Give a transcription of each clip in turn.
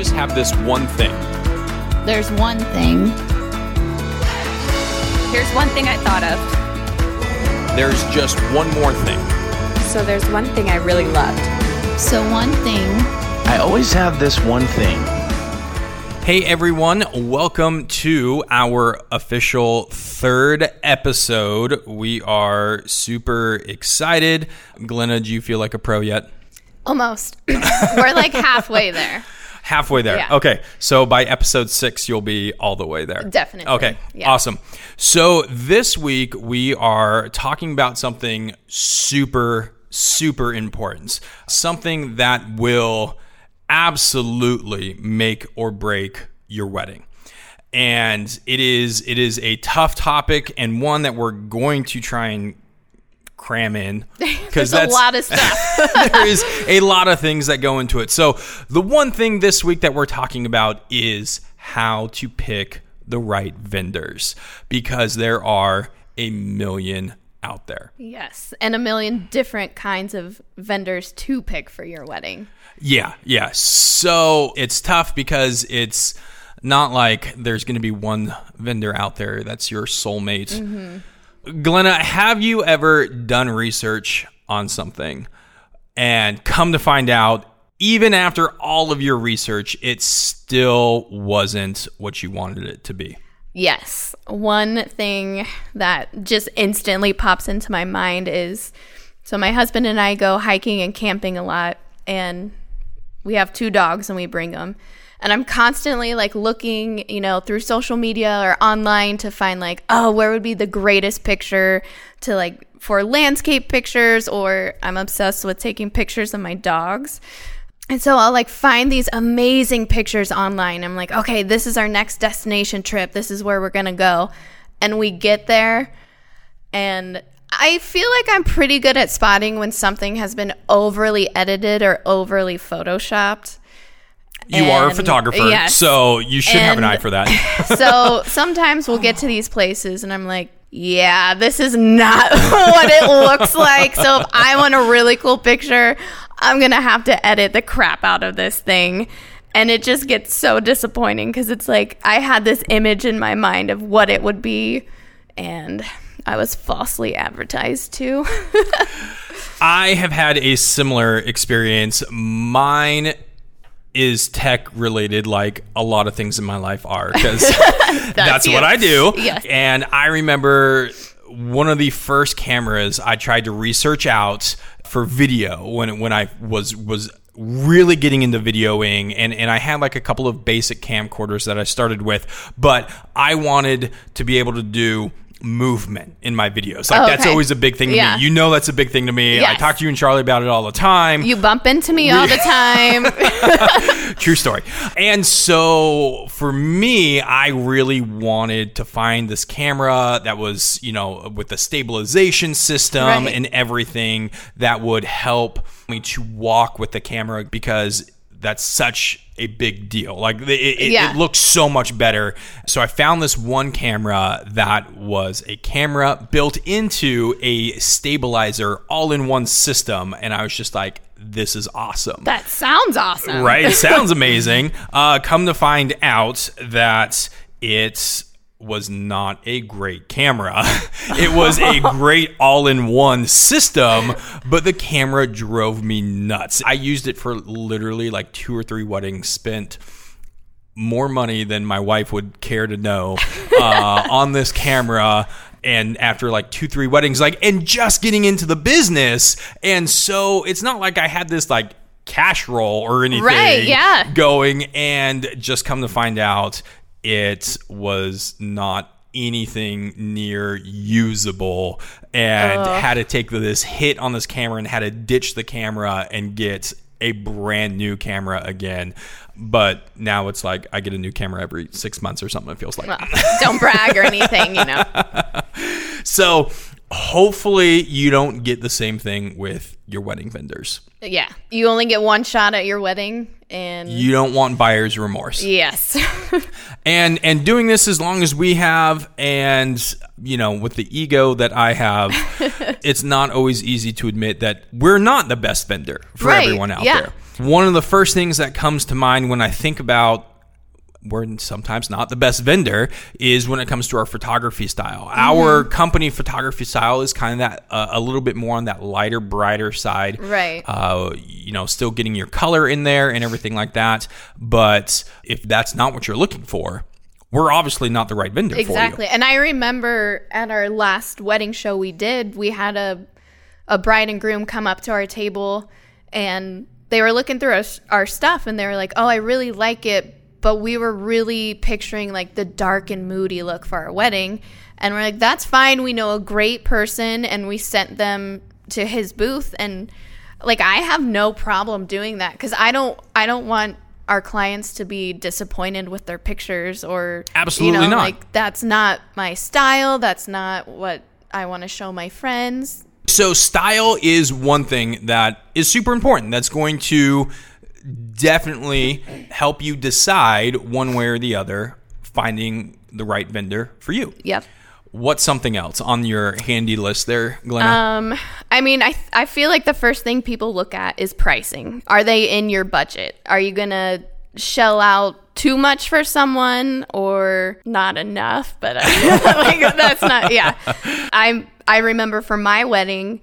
just have this one thing. There's one thing. Here's one thing I thought of. There's just one more thing. So there's one thing I really loved. So one thing. I always have this one thing. Hey everyone, welcome to our official third episode. We are super excited. Glenna, do you feel like a pro yet? Almost. We're like halfway there. Halfway there. Yeah. Okay. So by episode six, you'll be all the way there. Definitely. Okay. Yeah. Awesome. So this week, we are talking about something super, super important. Something that will absolutely make or break your wedding. And it is it is a tough topic and one that we're going to try and cram in because There's a lot of stuff. there is a lot of things that go into it. So, the one thing this week that we're talking about is how to pick the right vendors because there are a million out there. yes. And a million different kinds of vendors to pick for your wedding. Yeah, yeah. So, it's tough because it's not like there's going to be one vendor out there that's your soulmate. Mm-hmm. Glenna, have you ever done research on something and come to find out, even after all of your research, it still wasn't what you wanted it to be? Yes. One thing that just instantly pops into my mind is so my husband and I go hiking and camping a lot and we have two dogs and we bring them. And I'm constantly like looking, you know, through social media or online to find like, oh, where would be the greatest picture to like for landscape pictures or I'm obsessed with taking pictures of my dogs. And so I'll like find these amazing pictures online. I'm like, okay, this is our next destination trip. This is where we're going to go. And we get there and I feel like I'm pretty good at spotting when something has been overly edited or overly photoshopped. You are a photographer, yes. so you should have an eye for that. So sometimes we'll get to these places and I'm like, yeah, this is not what it looks like. So if I want a really cool picture, I'm going to have to edit the crap out of this thing. And it just gets so disappointing because it's like I had this image in my mind of what it would be, and I was falsely advertised to. I have had a similar experience. Mine is tech related, like a lot of things in my life are, because that's, you. what I do. Yes. And I remember one of the first cameras I tried to research out for video when when I was was really getting into videoing and and I had like a couple of basic camcorders that I started with, but I wanted to be able to do movement in my videos. Like Oh, that's always a big thing to Yeah. me. You know that's a big thing to me. I talk to you and Charlie about it all the time. you bump into me all the time. True story. And so for me, I really wanted to find this camera that was, you know, with the stabilization system Right. and everything that would help me to walk with the camera because that's such a big deal. Like it, it, Yeah. it looks so much better. So I found this one camera that was a camera built into a stabilizer all in one system. And I was just like, this is awesome. that sounds awesome. Right. It sounds amazing. Uh, come to find out that it was not a great camera. it was a great all in one system, but the camera drove me nuts. I used it for literally like two or three weddings, spent more money than my wife would care to know uh, on this camera and after like two three weddings like and just getting into the business and so it's not like i had this like cash roll or anything Right, yeah. going and just come to find out it was not anything near usable and had to take this hit on this camera and had to ditch the camera and get a brand new camera again but now it's like i get a new camera every six months or something it feels like Well, don't brag or anything, you know. so hopefully you don't get the same thing with your wedding vendors. Yeah. You only get one shot at your wedding and You don't want buyer's remorse. yes. and and doing this as long as we have and you know with the ego that i have it's not always easy to admit that we're not the best vendor for Right, everyone out yeah. there one of the first things that comes to mind when i think about we're sometimes not the best vendor is when it comes to our photography style. Our Mm-hmm. company photography style is kind of that uh, a little bit more on that lighter, brighter side. Right. Uh, you know, still getting your color in there and everything like that. But if that's not what you're looking for, we're obviously not the right vendor Exactly. for you. And I remember at our last wedding show we did, we had a a bride and groom come up to our table and they were looking through our, our stuff and they were like, "Oh, I really like it, but we were really picturing like the dark and moody look for our wedding." And we're like, "That's fine. We know a great person and we sent them to his booth and like I have no problem doing that cuz I don't I don't want our clients to be disappointed with their pictures or Absolutely you know, not. like that's not my style that's not what i want to show my friends So style is one thing that is super important. That's going to definitely help you decide one way or the other finding the right vendor for you. yep. What's something else on your handy list there, Glenna? um i mean i i feel like the first thing people look at is pricing. Are they in your budget? Are you gonna shell out too much for someone or not enough? But uh, like that's not yeah. I'm i remember for my wedding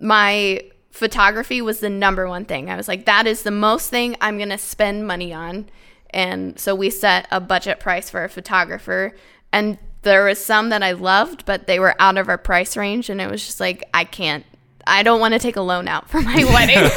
my photography was the number one thing i was like that is the most thing i'm gonna spend money on and so we set a budget price for a photographer and there was some that i loved but they were out of our price range and it was just like i can't i don't want to take a loan out for my wedding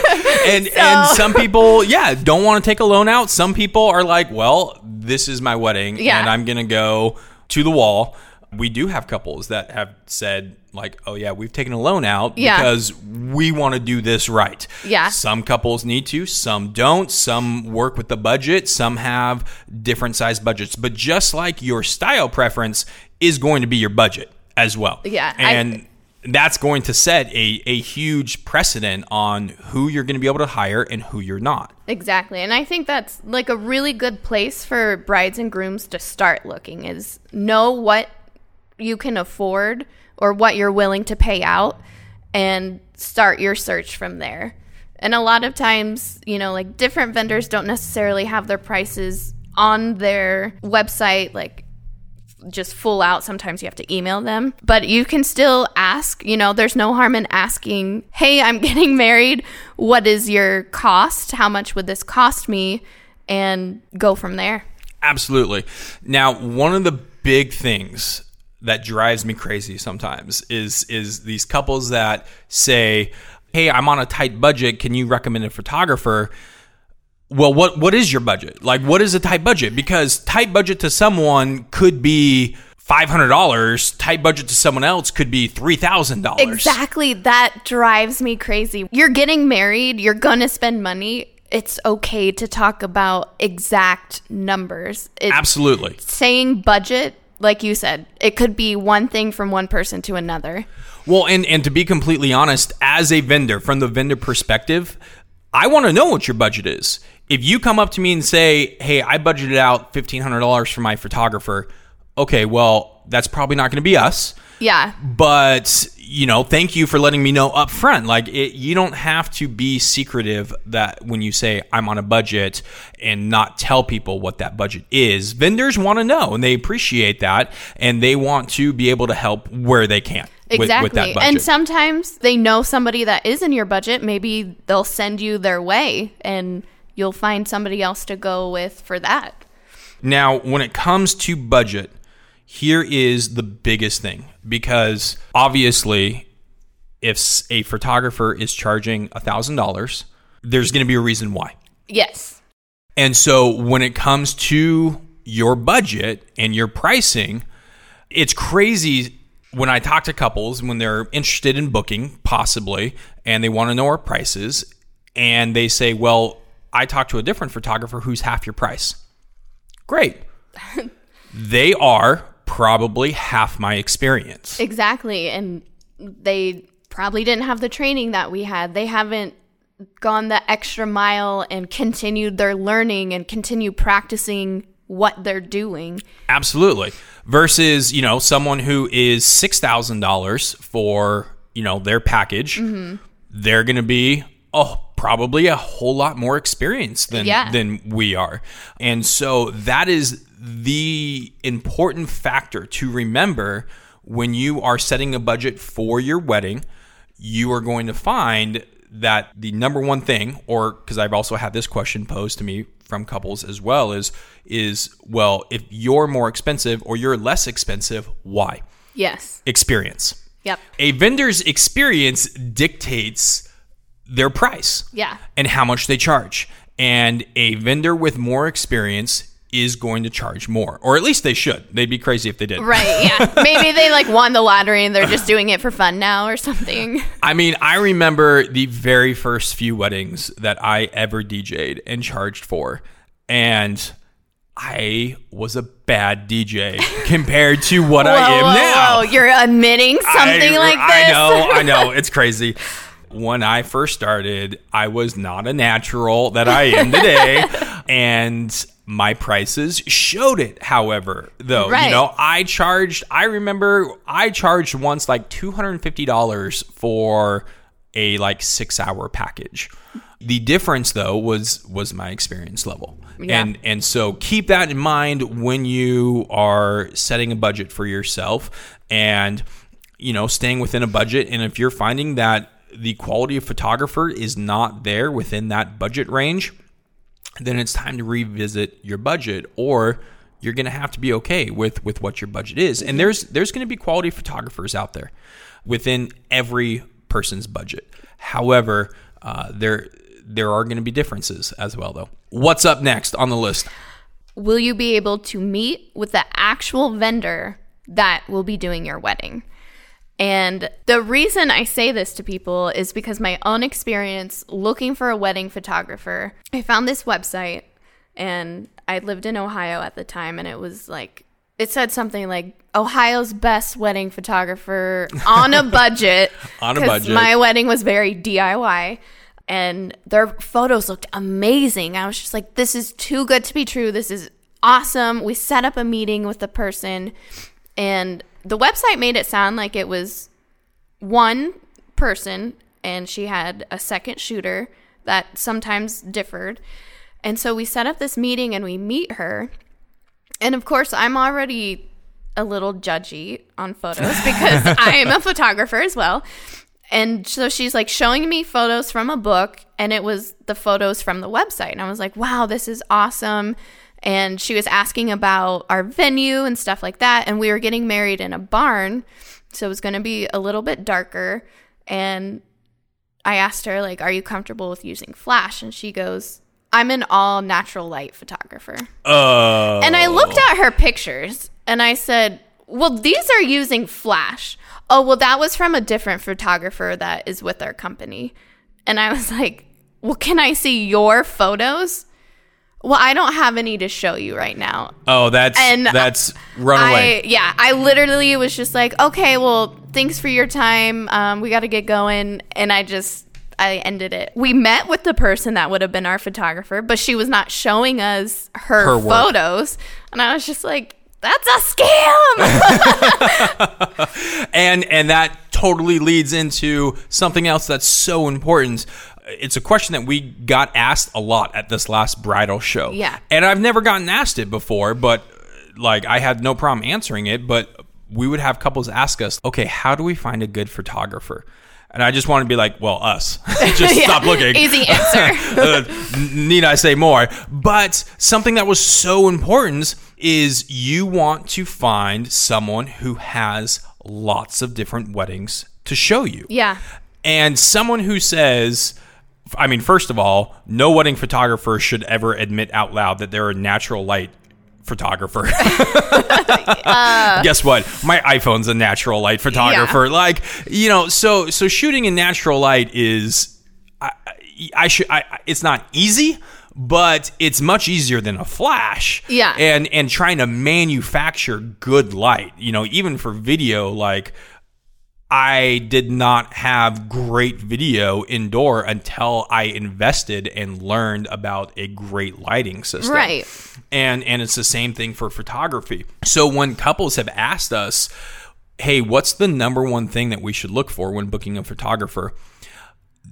and and some people, yeah, don't want to take a loan out. Some people are like, well, this is my wedding, Yeah. and I'm gonna go to the wall. We do have couples that have said like, oh yeah, we've taken a loan out Yeah. because we want to do this right. Yeah. Some couples need to, some don't. Some work with the budget, some have different size budgets. But just like your style preference is going to be your budget as well. Yeah, I- And that's going to set a, a huge precedent on who you're going to be able to hire and who you're not. Exactly. And I think that's like a really good place for brides and grooms to start looking is know what you can afford or what you're willing to pay out and start your search from there. And a lot of times, you know, like different vendors don't necessarily have their prices on their website like just full out. Sometimes you have to email them, but you can still ask. You know, there's no harm in asking, Hey, I'm getting married. What is your cost? How much would this cost me? And go from there. Absolutely. Now, one of the big things that drives me crazy sometimes is is these couples that say, "Hey, I'm on a tight budget. Can you recommend a photographer?" Well, what what is your budget? Like what is a tight budget? Because tight budget to someone could be $500, tight budget to someone else could be $3,000. Exactly. That drives me crazy. You're getting married, you're going to spend money. It's okay to talk about exact numbers. Absolutely. saying budget, like you said, it could be one thing from one person to another. Well, and and to be completely honest, as a vendor, from the vendor perspective, I want to know what your budget is. If you come up to me and say, "Hey, I budgeted out fifteen hundred dollars for my photographer," okay, well, that's probably not going to be us. Yeah. But you know, thank you for letting me know up front. Like, it, you don't have to be secretive that when you say I'm on a budget and not tell people what that budget is. Vendors want to know and they appreciate that, and they want to be able to help where they can. Exactly. with that budget. and sometimes they know somebody that is in your budget. Maybe they'll send you their way and you'll find somebody else to go with for that. Now, when it comes to budget, here is the biggest thing because obviously, if a photographer is charging $1,000, there's going to be a reason why. Yes. And so, when it comes to your budget and your pricing, it's crazy when I talk to couples when they're interested in booking, possibly, and they want to know our prices, and they say, Well, I talked to a different photographer who's half your price. Great. they are probably half my experience. Exactly. And they probably didn't have the training that we had. They haven't gone the extra mile and continued their learning and continue practicing what they're doing. Absolutely. Versus, you know, someone who is $6,000 for, you know, their package, Mm-hmm. they're going to be oh, probably a whole lot more experienced than Yeah. than we are. And so that is the important factor to remember when you are setting a budget for your wedding, you are going to find that the number one thing or because I've also had this question posed to me from couples as well is is well if you're more expensive or you're less expensive why Yes. experience Yep. a vendor's experience dictates their price Yeah. and how much they charge and a vendor with more experience is going to charge more or at least they should they'd be crazy if they did Right. Yeah. Maybe they like won the lottery and they're just doing it for fun now or something. I mean, I remember the very first few weddings that I ever DJ'd and charged for, and I was a bad DJ compared to what I am whoa, now. whoa, you're admitting something I, like this. I know, I know, it's crazy. When I first started, I was not a natural that I am today, and my prices showed it. However, though, Right. you know, I charged. I remember I charged once like two hundred and fifty dollars for a like six hour package. The difference though was was my experience level. Yeah. And and so keep that in mind when you are setting a budget for yourself and you know staying within a budget and if you're finding that the quality of photographer is not there within that budget range, then it's time to revisit your budget or you're going to have to be okay with with what your budget is. And there's there's going to be quality photographers out there within every person's budget. However, uh, there there are going to be differences as well though. What's up next on the list? Will you be able to meet with the actual vendor that will be doing your wedding? And the reason I say this to people is because my own experience looking for a wedding photographer, I found this website and I lived in Ohio at the time and it was like it said something like Ohio's best wedding photographer on a budget. On a budget. My wedding was very DIY and their photos looked amazing. I was just like, this is too good to be true. This is awesome. We set up a meeting with the person, and the website made it sound like it was one person, and she had a second shooter that sometimes differed. And so we set up this meeting and we meet her. And of course, I'm already a little judgy on photos because I am a photographer as well. And so she's like showing me photos from a book, and it was the photos from the website. And I was like, wow, this is awesome. And she was asking about our venue and stuff like that. And we were getting married in a barn. So it was going to be a little bit darker. And I asked her, like, are you comfortable with using flash? And she goes, I'm an all natural light photographer. Uh, And I looked at her pictures and I said, Well, these are using flash. Oh, well, that was from a different photographer that is with our company. And I was like, Well, can I see your photos? Well, I don't have any to show you right now. oh, that's And that's run away. I, yeah, I literally was just like, okay, well, thanks for your time. Um, we got to get going. And I just, I ended it. We met with the person that would have been our photographer, but she was not showing us her, Her photos. And I was just like, that's a scam. and and that totally leads into something else that's so important it's a question that we got asked a lot at this last bridal show Yeah. and i've never gotten asked it before but like i had no problem answering it but we would have couples ask us okay how do we find a good photographer and I just want to be like, well, us. just Yeah, stop looking. Easy answer. uh, need I say more? But something that was so important is you want to find someone who has lots of different weddings to show you. yeah. And someone who says, I mean, first of all, no wedding photographer should ever admit out loud that they're a natural light photographer. Uh. Guess what? My iPhone's a natural light photographer. Like, you know, so so shooting in natural light is I, I should I it's not easy, but it's much easier than a flash. Yeah. And and trying to manufacture good light, you know, even for video like I did not have great video indoor until I invested and learned about a great lighting system. Right. And and it's the same thing for photography. So when couples have asked us, "Hey, what's the number one thing that we should look for when booking a photographer?"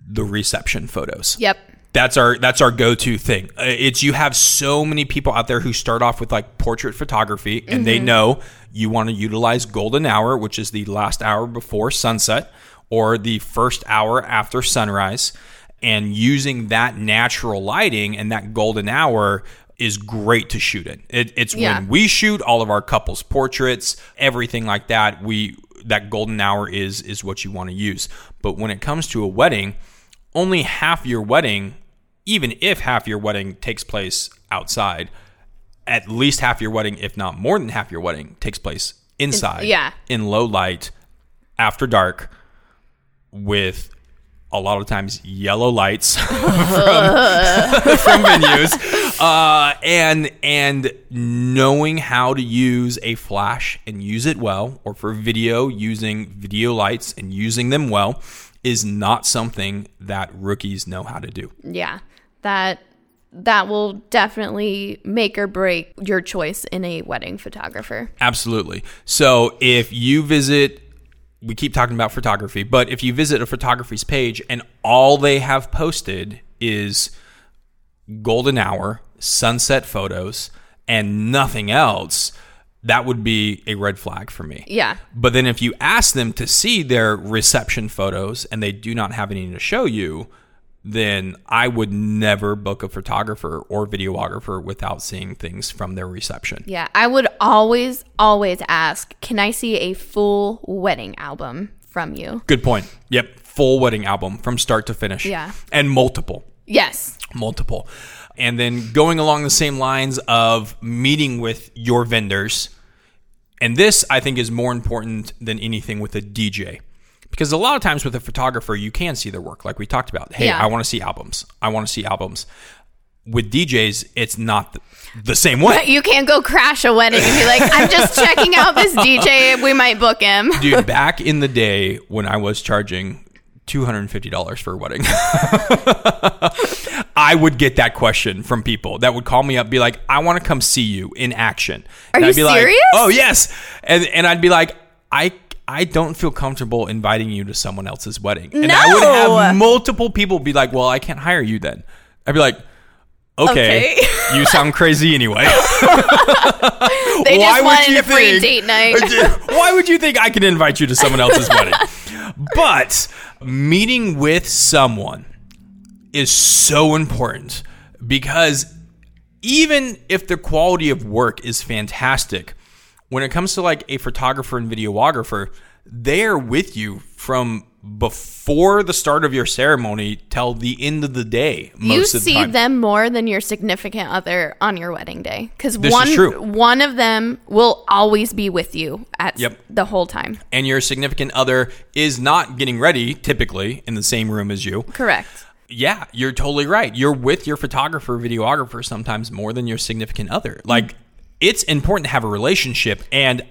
The reception photos Yep. That's our that's our go-to thing. Uh, it's you have so many people out there who start off with like portrait photography and they know you want to utilize golden hour which is the last hour before sunset or the first hour after sunrise and using that natural lighting and that golden hour is great to shoot in. It, it's Yeah. when we shoot all of our couples portraits everything like that we that golden hour is is what you want to use. But when it comes to a wedding only half your wedding, even if half your wedding takes place outside, at least half your wedding, if not more than half your wedding, takes place inside. yeah. In low light, after dark, with a lot of times yellow lights from, from venues, uh, and and knowing how to use a flash and use it well, or for video using video lights and using them well, is not something that rookies know how to do. Yeah. That that will definitely make or break your choice in a wedding photographer. Absolutely. So if you visit, we keep talking about photography, but if you visit a photography's page and all they have posted is golden hour, sunset photos, and nothing else, that would be a red flag for me. Yeah. But then if you ask them to see their reception photos and they do not have any to show you, then I would never book a photographer or videographer without seeing things from their reception. Yeah, I would always always ask, "Can I see a full wedding album from you?" Good point. Yep. Full wedding album from start to finish. Yeah. And multiple. Yes. Multiple. And then going along the same lines of meeting with your vendors. And this, I think, is more important than anything with a DJ. Because a lot of times with a photographer, you can see their work, like we talked about. Hey, Yeah. I want to see albums. I want to see albums. With DJs, it's not the, the same way. You can't go crash a wedding and be like, "I'm just checking out this DJ. We might book him." Dude, back in the day when I was charging $250 for a wedding, I would get that question from people that would call me up, be like, I want to come see you in action. Are and you I'd be like, serious? oh, yes. And, and I'd be like, I. I don't feel comfortable inviting you to someone else's wedding. And I would have multiple people be like, Well, I can't hire you then. I'd be like, Okay, Okay. you sound crazy anyway. They Why just would wanted you a free think- date night. Why would you think I can invite you to someone else's wedding? But meeting with someone is so important because even if the quality of work is fantastic, when it comes to like a photographer and videographer, they are with you from before the start of your ceremony till the end of the day. you Most of the see them more than your significant other on your wedding day because This is one true. one of them will always be with you at Yep. the whole time. and your significant other is not getting ready typically in the same room as you. Correct. Yeah, you're totally right. You're with your photographer, videographer sometimes more than your significant other. Mm. Like it's important to have a relationship and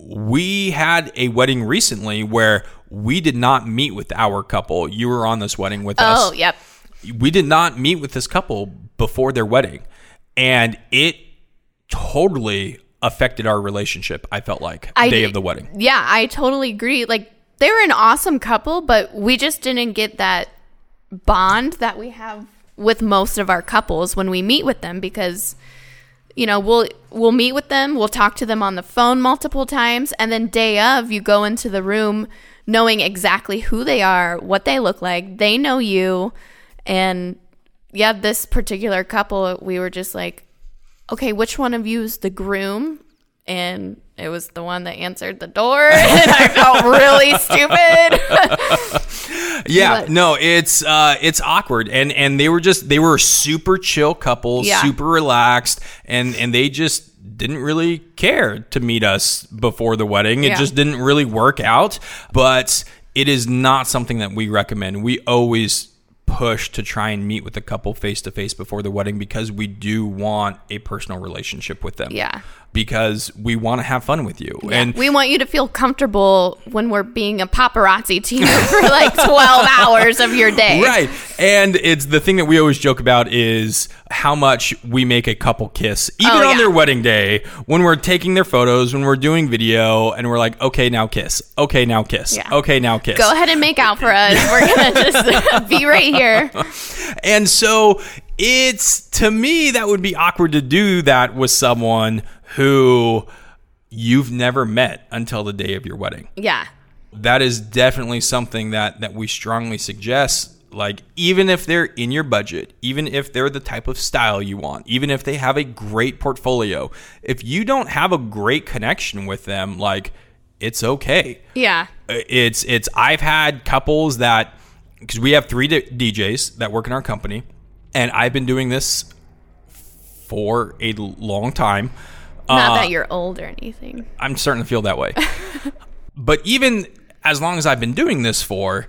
we had a wedding recently where we did not meet with our couple. You were on this wedding with us Oh, yep. we did not meet with this couple before their wedding and it totally affected our relationship i felt like I- day of the wedding Yeah, I totally agree. Like they were an awesome couple, but we just didn't get that bond that we have with most of our couples when we meet with them because you know, we'll we'll meet with them, we'll talk to them on the phone multiple times and then day of you go into the room knowing exactly who they are, what they look like, they know you and yeah, this particular couple we were just like okay, which one of you is the groom? And it was the one that answered the door, and I felt really stupid. yeah But- no it's uh it's awkward and and they were just they were a super chill couple Yeah. super relaxed and and they just didn't really care to meet us before the wedding it Yeah. just didn't really work out but it is not something that we recommend we always push to try and meet with the couple face to face before the wedding because we do want a personal relationship with them. Yeah. Because we want to have fun with you. And we want you to feel comfortable when we're being a paparazzi to you for like 12 hours of your day. Right. And it's the thing that we always joke about is how much we make a couple kiss, even Oh, on their wedding day, when we're taking their photos, when we're doing video, and we're like, okay, now kiss. Okay, now kiss. Yeah. Okay, now kiss. Go ahead and make out for us. We're going to just be right here. And so it's to me that would be awkward to do that with someone who you've never met until the day of your wedding. Yeah. That is definitely something that that we strongly suggest like even if they're in your budget, even if they're the type of style you want, even if they have a great portfolio, if you don't have a great connection with them, like it's okay Yeah. Uh, it's it's I've had couples that because we have three DJs that work in our company, and I've been doing this for a long time. Not Uh, that you're old or anything. I'm starting to feel that way. but even as long as I've been doing this for,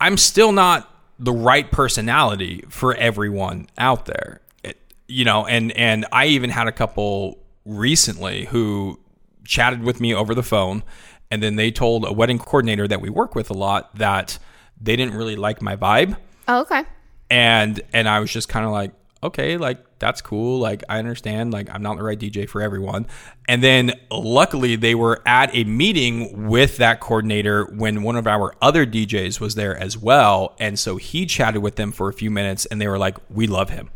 I'm still not the right personality for everyone out there. It, you know, and and I even had a couple recently who chatted with me over the phone and then they told a wedding coordinator that we work with a lot that they didn't really like my vibe Oh, okay. and and I was just kind of like, okay, like that's cool. Like I understand. Like I'm not the right DJ for everyone. And then luckily they were at a meeting with that coordinator when one of our other DJs was there as well, and so he chatted with them for a few minutes, and they were like, we love him.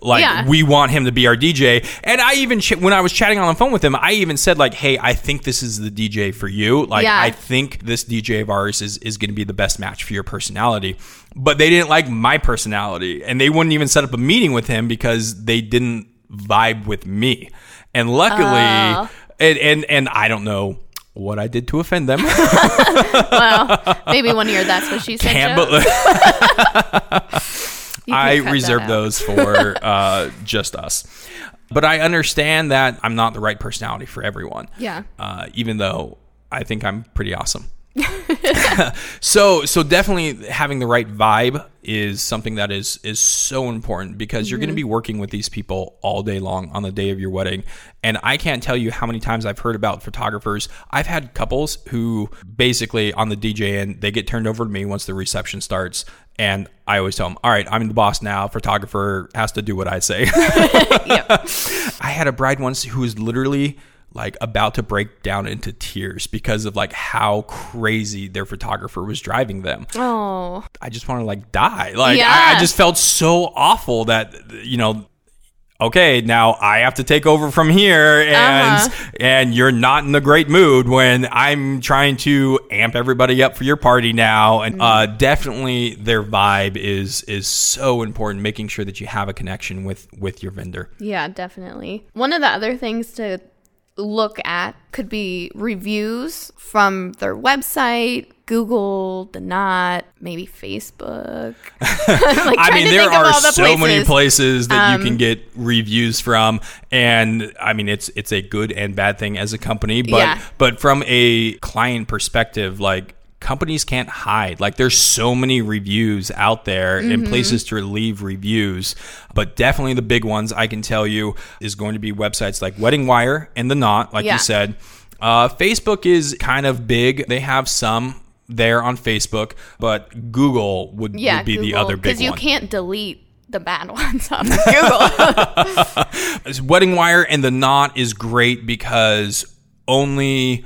Like Yeah. we want him to be our DJ, and I even ch- when I was chatting on the phone with him, I even said like, "Hey, I think this is the DJ for you. Like, Yeah. I think this DJ of ours is is going to be the best match for your personality. But they didn't like my personality, and they wouldn't even set up a meeting with him because they didn't vibe with me. And luckily, Oh. and, and and I don't know what I did to offend them. Well, maybe one year that's what she said. Can't jokes. but You can I reserve those for uh, just us. But I understand that I'm not the right personality for everyone. Yeah. Uh, even though I think I'm pretty awesome. so so definitely having the right vibe is something that is is so important because you're going to mm-hmm. be working with these people all day long on the day of your wedding. And I can't tell you how many times I've heard about photographers. I've had couples who basically on the DJ and they get turned over to me once the reception starts. And I always tell them all right I'm the boss now. Photographer has to do what I say. I had a bride once who was literally like about to break down into tears because of like how crazy their photographer was driving them. Oh, I just want to like die. Like I, Yeah. I just felt so awful that you know okay, now I have to take over from here and Uh-huh. and you're not in the great mood when I'm trying to amp everybody up for your party now and uh, Mm. definitely their vibe is is so important making sure that you have a connection with with your vendor. yeah, definitely. One of the other things to look at could be reviews from their website, Google, the Knot, maybe Facebook. like, I mean, there are the so many places. Um, places that you can get reviews from, and I mean, it's it's a good and bad thing as a company, but Yeah. but from a client perspective, like companies can't hide. Like, there's so many reviews out there Mm-hmm. and places to leave reviews, but definitely the big ones I can tell you is going to be websites like Wedding Wire and The Knot, like Yeah. you said. Uh, Facebook is kind of big. They have some there on Facebook, but Google would, Yeah, would be the other big because you can't delete the bad ones on Google. Wedding Wire and the Knot is great because only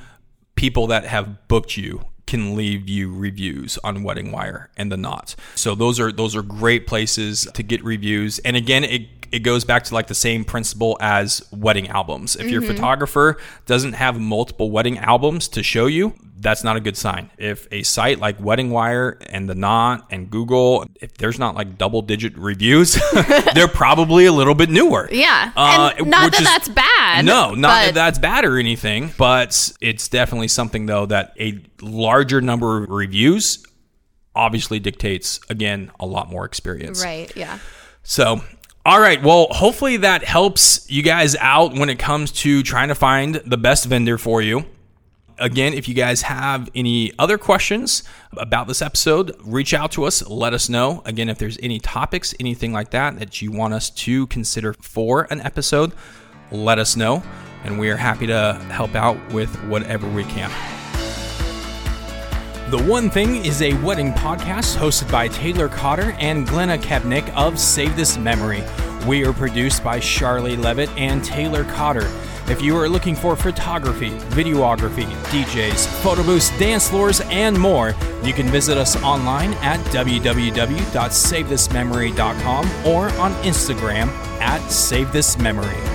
people that have booked you can leave you reviews on Wedding Wire and the Knot. So those are those are great places to get reviews. And again, it it goes back to like the same principle as wedding albums. If your photographer doesn't have multiple wedding albums to show you, that's not a good sign. If a site like Wedding Wire and the Knot and Google, if there's not like double digit reviews, they're probably a little bit newer. yeah, Uh, and not that is- that's bad. No, not that that's bad or anything, but it's definitely something though that a larger number of reviews obviously dictates again a lot more experience. right. Yeah. So, all right, well, hopefully that helps you guys out when it comes to trying to find the best vendor for you. again, if you guys have any other questions about this episode, reach out to us. Let us know. Again, if there's any topics, anything like that that you want us to consider for an episode, let us know. And we are happy to help out with whatever we can. The One Thing is a wedding podcast hosted by Taylor Cotter and Glenna Kepnick of Save This Memory. We are produced by Charlie Levitt and Taylor Cotter. If you are looking for photography, videography, DJs, photo booths, dance floors, and more, you can visit us online at www.savethismemory.com or on Instagram at Save This Memory.